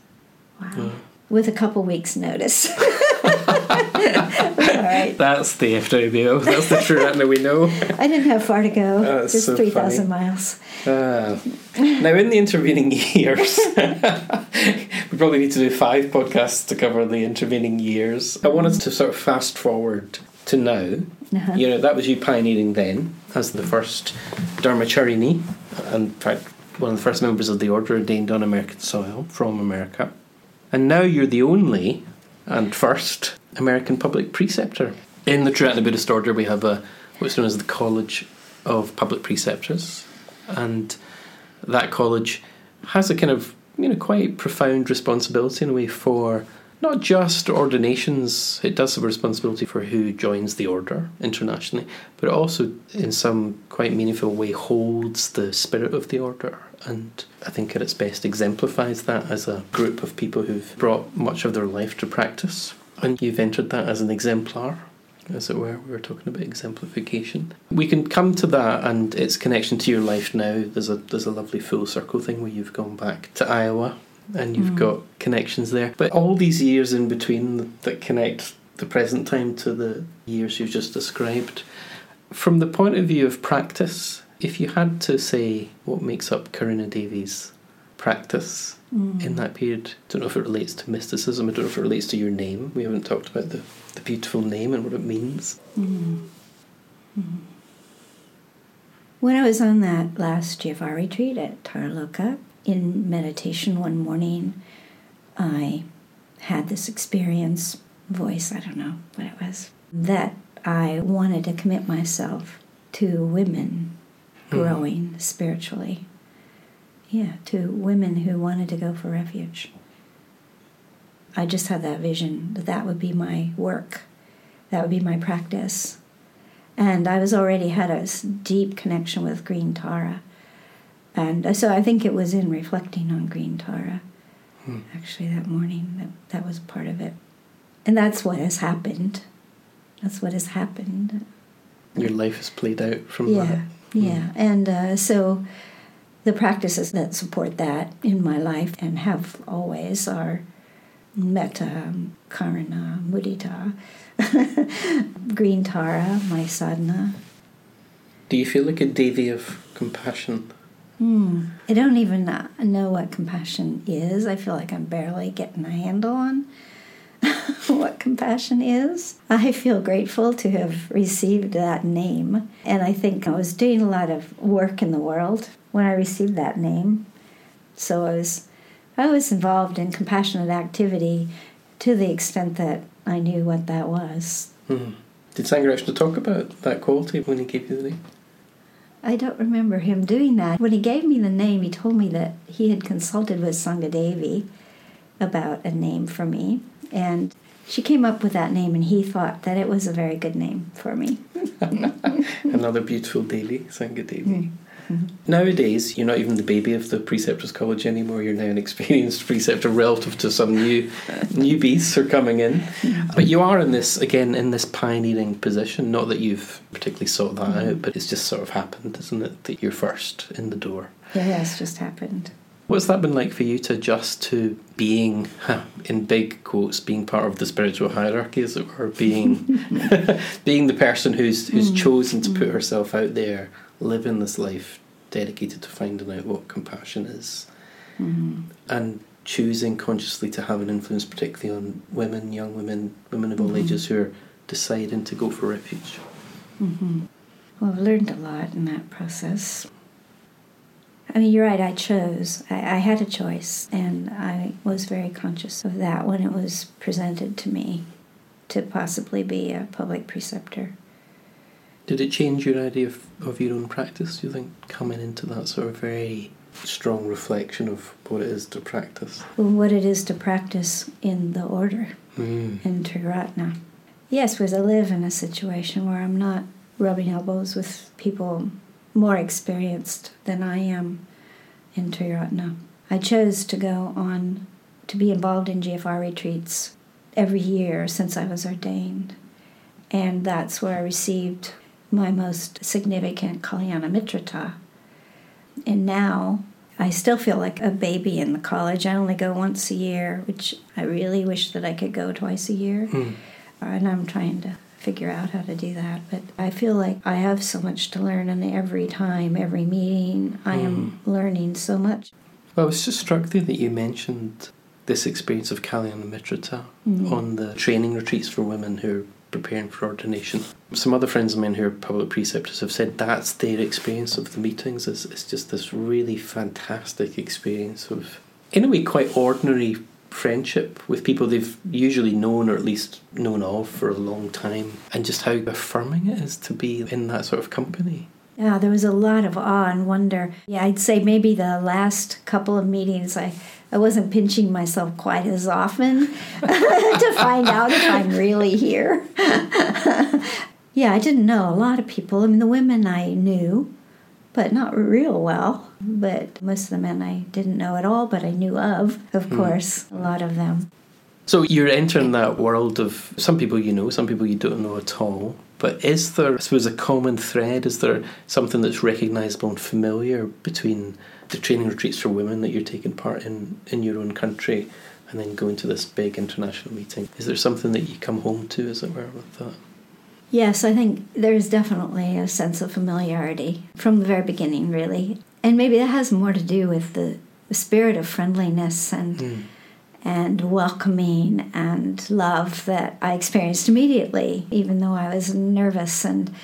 [SPEAKER 2] wow.
[SPEAKER 1] Yeah.
[SPEAKER 2] With a couple weeks' notice. right.
[SPEAKER 1] That's the FWBO. That's the Triratna we know.
[SPEAKER 2] I didn't have far to go. Just
[SPEAKER 1] so
[SPEAKER 2] 3,000 miles.
[SPEAKER 1] Ah. now, in the intervening years, we probably need to do five podcasts to cover the intervening years. I wanted to sort of fast forward to now.
[SPEAKER 2] Uh-huh.
[SPEAKER 1] You know, that was you pioneering then as the first Dharmacharini, and in fact, one of the first members of the order ordained on American soil from America. And now you're the only and first American public preceptor. In the Triratna Buddhist order, we have a what's known as the College of Public Preceptors, and that college has a kind of you know quite profound responsibility in a way for not just ordinations. It does have a responsibility for who joins the order internationally, but also in some quite meaningful way holds the spirit of the order. And I think at its best exemplifies that as a group of people who've brought much of their life to practice. And you've entered that as an exemplar as it were. We were talking about exemplification. We can come to that and its connection to your life now. There's a there's a lovely full circle thing where you've gone back to Iowa and you've mm. got connections there. But all these years in between that connect the present time to the years you've just described, from the point of view of practice, if you had to say what makes up Karunadevi's practice in that period, I don't know if it relates to mysticism, I don't know if it relates to your name. We haven't talked about the, the beautiful name and what it means. Mm-hmm.
[SPEAKER 2] When I was on that last GFR retreat at Taraloka, in meditation one morning, I had this experience, voice, I don't know what it was, that I wanted to commit myself to women hmm. growing spiritually. Yeah, to women who wanted to go for refuge. I just had that vision that that would be my work, that would be my practice. And I was already had a deep connection with Green Tara. And uh, so I think it was in reflecting on Green Tara, actually, that morning, that, that was part of it. And that's what has happened. That's what has happened.
[SPEAKER 1] Your life has played out from
[SPEAKER 2] Yeah,
[SPEAKER 1] that.
[SPEAKER 2] yeah. And uh, so the practices that support that in my life and have always are metta, karuna, mudita, green tara, my sadhana.
[SPEAKER 1] Do you feel like a Devi of compassion?
[SPEAKER 2] Hmm. I don't even know what compassion is. I feel like I'm barely getting a handle on what compassion is. I feel grateful to have received that name. And I think I was doing a lot of work in the world when I received that name. So I was I was involved in compassionate activity to the extent that I knew what that was.
[SPEAKER 1] Hmm. Did Sangharakshita talk about that quality when he gave you the name?
[SPEAKER 2] I don't remember him doing that. When he gave me the name, he told me that he had consulted with Sanghadevi about a name for me. And she came up with that name, and he thought that it was a very good name for me.
[SPEAKER 1] Another beautiful Devi, Sangha Devi. Nowadays, you're not even the baby of the preceptors college anymore. You're now an experienced preceptor relative to some new newbies who are coming in. But you are in this again in this pioneering position. Not that you've particularly sought that mm-hmm. out, but it's just sort of happened, isn't it? That you're first in the door.
[SPEAKER 2] Yeah, it's just happened.
[SPEAKER 1] What's that been like for you to adjust to being, in big quotes, being part of the spiritual hierarchy, as it were, being being the person who's who's mm. chosen to put mm. herself out there, living this life dedicated to finding out what compassion is, mm-hmm. and choosing consciously to have an influence, particularly on women, young women, women of all mm-hmm. ages who are deciding to go for refuge. Mm-hmm.
[SPEAKER 2] Well, I've learned a lot in that process. I mean, you're right, I chose. I, I had a choice, and I was very conscious of that when it was presented to me to possibly be a public preceptor.
[SPEAKER 1] Did it change your idea of, of your own practice, do you think, coming into that sort of very strong reflection of what it is to practice?
[SPEAKER 2] what it is to practice in the order
[SPEAKER 1] Mm.
[SPEAKER 2] in Triratna. Yes, because I live in a situation where I'm not rubbing elbows with people more experienced than I am in Triratna. I chose to go on to be involved in GFR retreats every year since I was ordained. And that's where I received my most significant Kalyana Mitrata. And now I still feel like a baby in the college. I only go once a year, which I really wish that I could go twice a year.
[SPEAKER 1] Mm.
[SPEAKER 2] And I'm trying to figure out how to do that. But I feel like I have so much to learn, and every time, every meeting, I am hmm. learning so much.
[SPEAKER 1] Well, I was just struck there that you mentioned this experience of Kalyana Mitrata mm-hmm. on the training retreats for women who preparing for ordination. Some other friends of mine who are public preceptors have said that's their experience of the meetings. It's, it's just this really fantastic experience of, in a way, quite ordinary friendship with people they've usually known or at least known of for a long time, and just how affirming it is to be in that sort of company.
[SPEAKER 2] Yeah, there was a lot of awe and wonder. Yeah, I'd say maybe the last couple of meetings I, I wasn't pinching myself quite as often to find out if I'm really here. yeah, I didn't know a lot of people. I mean, the women I knew, but not real well. But most of the men I didn't know at all, but I knew of, of hmm. course, a lot of them.
[SPEAKER 1] So you're entering that world of some people you know, some people you don't know at all. But is there, I suppose, a common thread? Is there something that's recognisable and familiar between the training retreats for women that you're taking part in in your own country and then going to this big international meeting? Is there something that you come home to, as it were, with that?
[SPEAKER 2] Yes, I think there's definitely a sense of familiarity from the very beginning, really. And maybe that has more to do with the, the spirit of friendliness and. Mm and welcoming and love that I experienced immediately, even though I was nervous and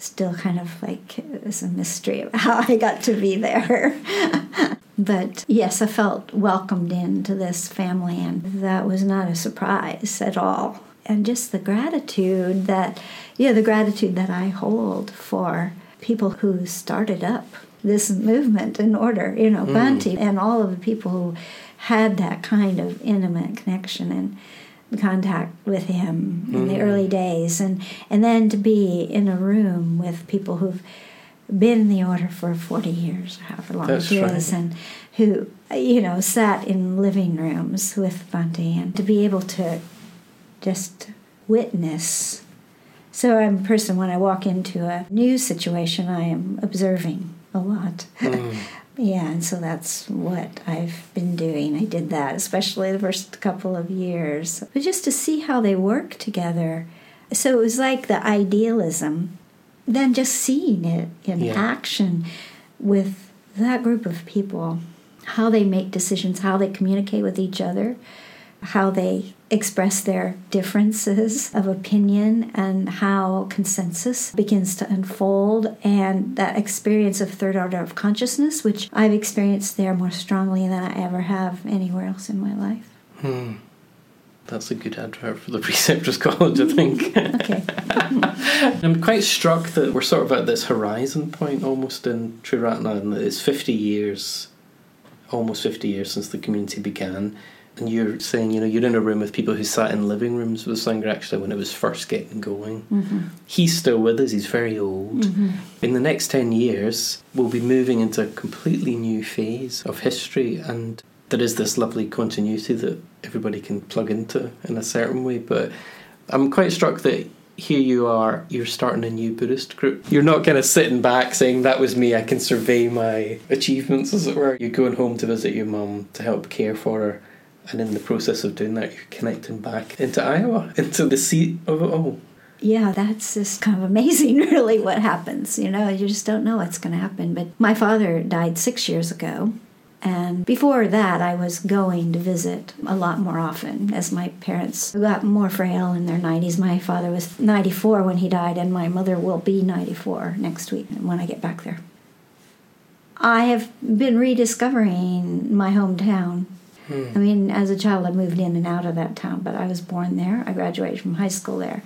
[SPEAKER 2] still kind of like it was a mystery of how I got to be there. but yes, I felt welcomed into this family, and that was not a surprise at all. And just the gratitude that, yeah, the gratitude that I hold for people who started up this movement in order, you know, mm. Bhante and all of the people who had that kind of intimate connection and contact with him in the mm. early days and and then to be in a room with people who've been in the order for 40 years however long That's it is right. and who you know sat in living rooms with Bhante and to be able to just witness so I'm a person when I walk into a new situation I am observing a lot mm. Yeah, and so that's what I've been doing. I did that, especially the first couple of years, but just to see how they work together. So it was like the idealism, then just seeing it in yeah. action with that group of people, how they make decisions, how they communicate with each other, how they express their differences of opinion and how consensus begins to unfold and that experience of third order of consciousness which i've experienced there more strongly than i ever have anywhere else in my life
[SPEAKER 1] hmm. That's a good advert for the Preceptors College, I think. okay. I'm quite struck that we're sort of at this horizon point almost in Triratna, and it's 50 years, almost 50 years since the community began and you're saying, you know, you're in a room with people who sat in living rooms with Sangharakshita when it was first getting going. Mm-hmm. He's still with us, he's very old. Mm-hmm. In the next 10 years, we'll be moving into a completely new phase of history, and there is this lovely continuity that everybody can plug into in a certain way. But I'm quite struck that here you are, you're starting a new Buddhist group. You're not kind of sitting back saying, That was me, I can survey my achievements, as it were. You're going home to visit your mum to help care for her and in the process of doing that, you're connecting back into Iowa, into the seat of it all.
[SPEAKER 2] Yeah, that's just kind of amazing, really, what happens. You know, you just don't know what's going to happen. But my father died six years ago. And before that, I was going to visit a lot more often as my parents got more frail in their 90s. My father was 94 when he died, and my mother will be 94 next week when I get back there. I have been rediscovering my hometown Hmm. I mean, as a child, I moved in and out of that town, but I was born there. I graduated from high school there.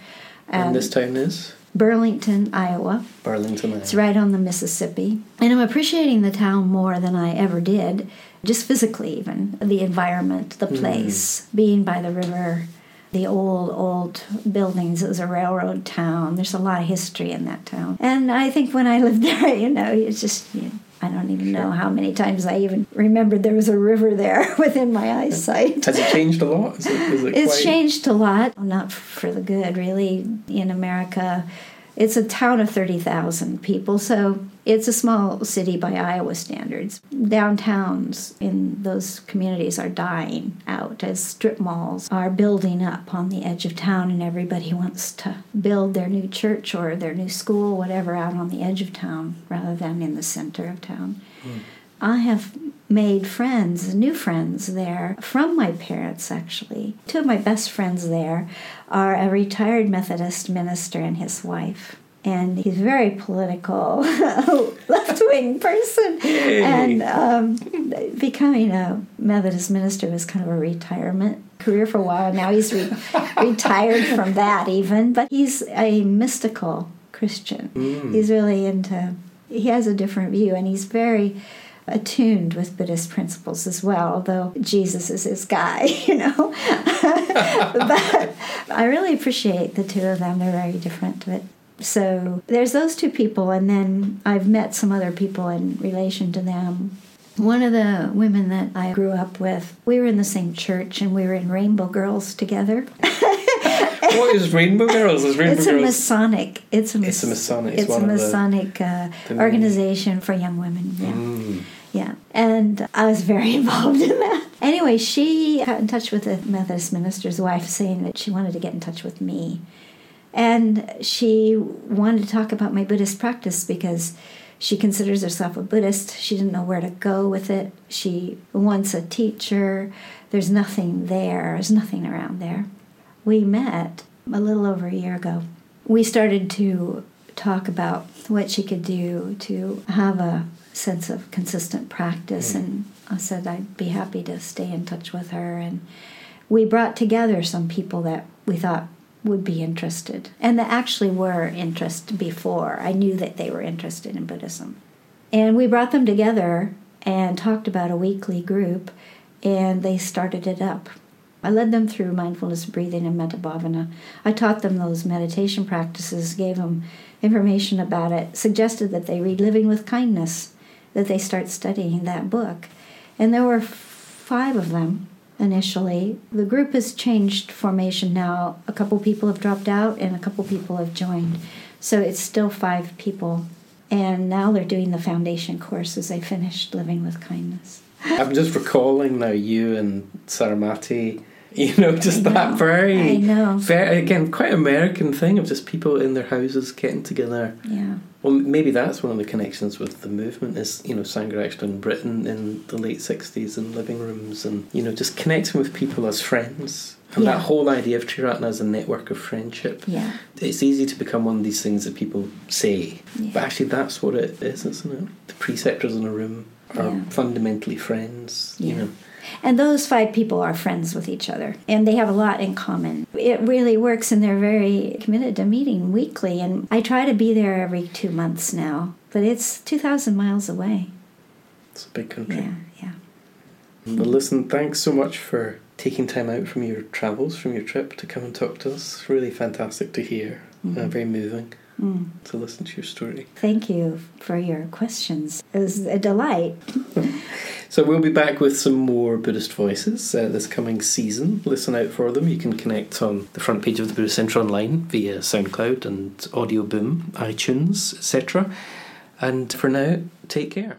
[SPEAKER 1] And, and this town is?
[SPEAKER 2] Burlington, Iowa.
[SPEAKER 1] Burlington, Iowa.
[SPEAKER 2] It's right on the Mississippi. And I'm appreciating the town more than I ever did, just physically, even. The environment, the hmm. place, mm. being by the river, the old, old buildings. It was a railroad town. There's a lot of history in that town. And I think when I lived there, you know, it's just. You know, I don't even sure. know how many times I even remembered there was a river there within my eyesight.
[SPEAKER 1] Has it changed a lot? Is it, is
[SPEAKER 2] it it's quite... changed a lot, not for the good, really. In America, it's a town of 30,000 people, so it's a small city by Iowa standards. Downtowns in those communities are dying out as strip malls are building up on the edge of town, and everybody wants to build their new church or their new school, whatever, out on the edge of town rather than in the center of town. Mm. I have made friends, new friends there from my parents, actually. Two of my best friends there are a retired Methodist minister and his wife. And he's a very political, left wing person. Hey. And um, becoming a Methodist minister was kind of a retirement career for a while. Now he's re- retired from that, even. But he's a mystical Christian. Mm. He's really into, he has a different view, and he's very attuned with Buddhist principles as well, although Jesus is his guy, you know. but I really appreciate the two of them. They're very different. But so there's those two people, and then I've met some other people in relation to them. One of the women that I grew up with, we were in the same church and we were in Rainbow Girls together.
[SPEAKER 1] what is Rainbow Girls? Is Rainbow
[SPEAKER 2] it's a
[SPEAKER 1] Girls?
[SPEAKER 2] Masonic. It's a,
[SPEAKER 1] It's a Masonic. It's
[SPEAKER 2] It's a
[SPEAKER 1] one of the-
[SPEAKER 2] Masonic uh, organization for young women. Yeah.
[SPEAKER 1] Mm.
[SPEAKER 2] Yeah, and I was very involved in that. Anyway, she got in touch with the Methodist minister's wife saying that she wanted to get in touch with me. And she wanted to talk about my Buddhist practice because she considers herself a Buddhist. She didn't know where to go with it. She wants a teacher. There's nothing there, there's nothing around there. We met a little over a year ago. We started to talk about what she could do to have a sense of consistent practice mm. and I said I'd be happy to stay in touch with her and we brought together some people that we thought would be interested and that actually were interested before. I knew that they were interested in Buddhism. And we brought them together and talked about a weekly group and they started it up. I led them through mindfulness breathing and metta bhavana. I taught them those meditation practices, gave them information about it, suggested that they read Living with Kindness, that they start studying that book. And there were five of them initially. The group has changed formation now. A couple people have dropped out and a couple people have joined. So it's still five people. And now they're doing the foundation course as they finished Living with Kindness.
[SPEAKER 1] I'm just recalling now you and Saramati. You know, just
[SPEAKER 2] I
[SPEAKER 1] that very,
[SPEAKER 2] I know.
[SPEAKER 1] very again quite American thing of just people in their houses getting together.
[SPEAKER 2] Yeah.
[SPEAKER 1] Well, maybe that's one of the connections with the movement is you know Sangharakshita in Britain in the late '60s in living rooms and you know just connecting with people as friends. And
[SPEAKER 2] Yeah.
[SPEAKER 1] that whole idea of Triratna as a network of friendship.
[SPEAKER 2] Yeah.
[SPEAKER 1] It's easy to become one of these things that people say,
[SPEAKER 2] Yeah.
[SPEAKER 1] but actually that's what it is, isn't it? The preceptors in a room are
[SPEAKER 2] Yeah.
[SPEAKER 1] fundamentally friends. You know.
[SPEAKER 2] And those five people are friends with each other, and they have a lot in common. It really works, and they're very committed to meeting weekly. And I try to be there every two months now, but it's 2,000 miles away.
[SPEAKER 1] It's a big country.
[SPEAKER 2] Yeah, yeah.
[SPEAKER 1] Well, listen, thanks so much for taking time out from your travels, from your trip to come and talk to us. It's really fantastic to hear. Uh, very moving
[SPEAKER 2] Mm.
[SPEAKER 1] to listen to your story.
[SPEAKER 2] Thank you for your questions. It was a delight.
[SPEAKER 1] So we'll be back with some more Buddhist voices uh, this coming season. Listen out for them. You can connect on the front page of the Buddhist Centre online via SoundCloud and Audio Boom, iTunes, etc. And for now, take care.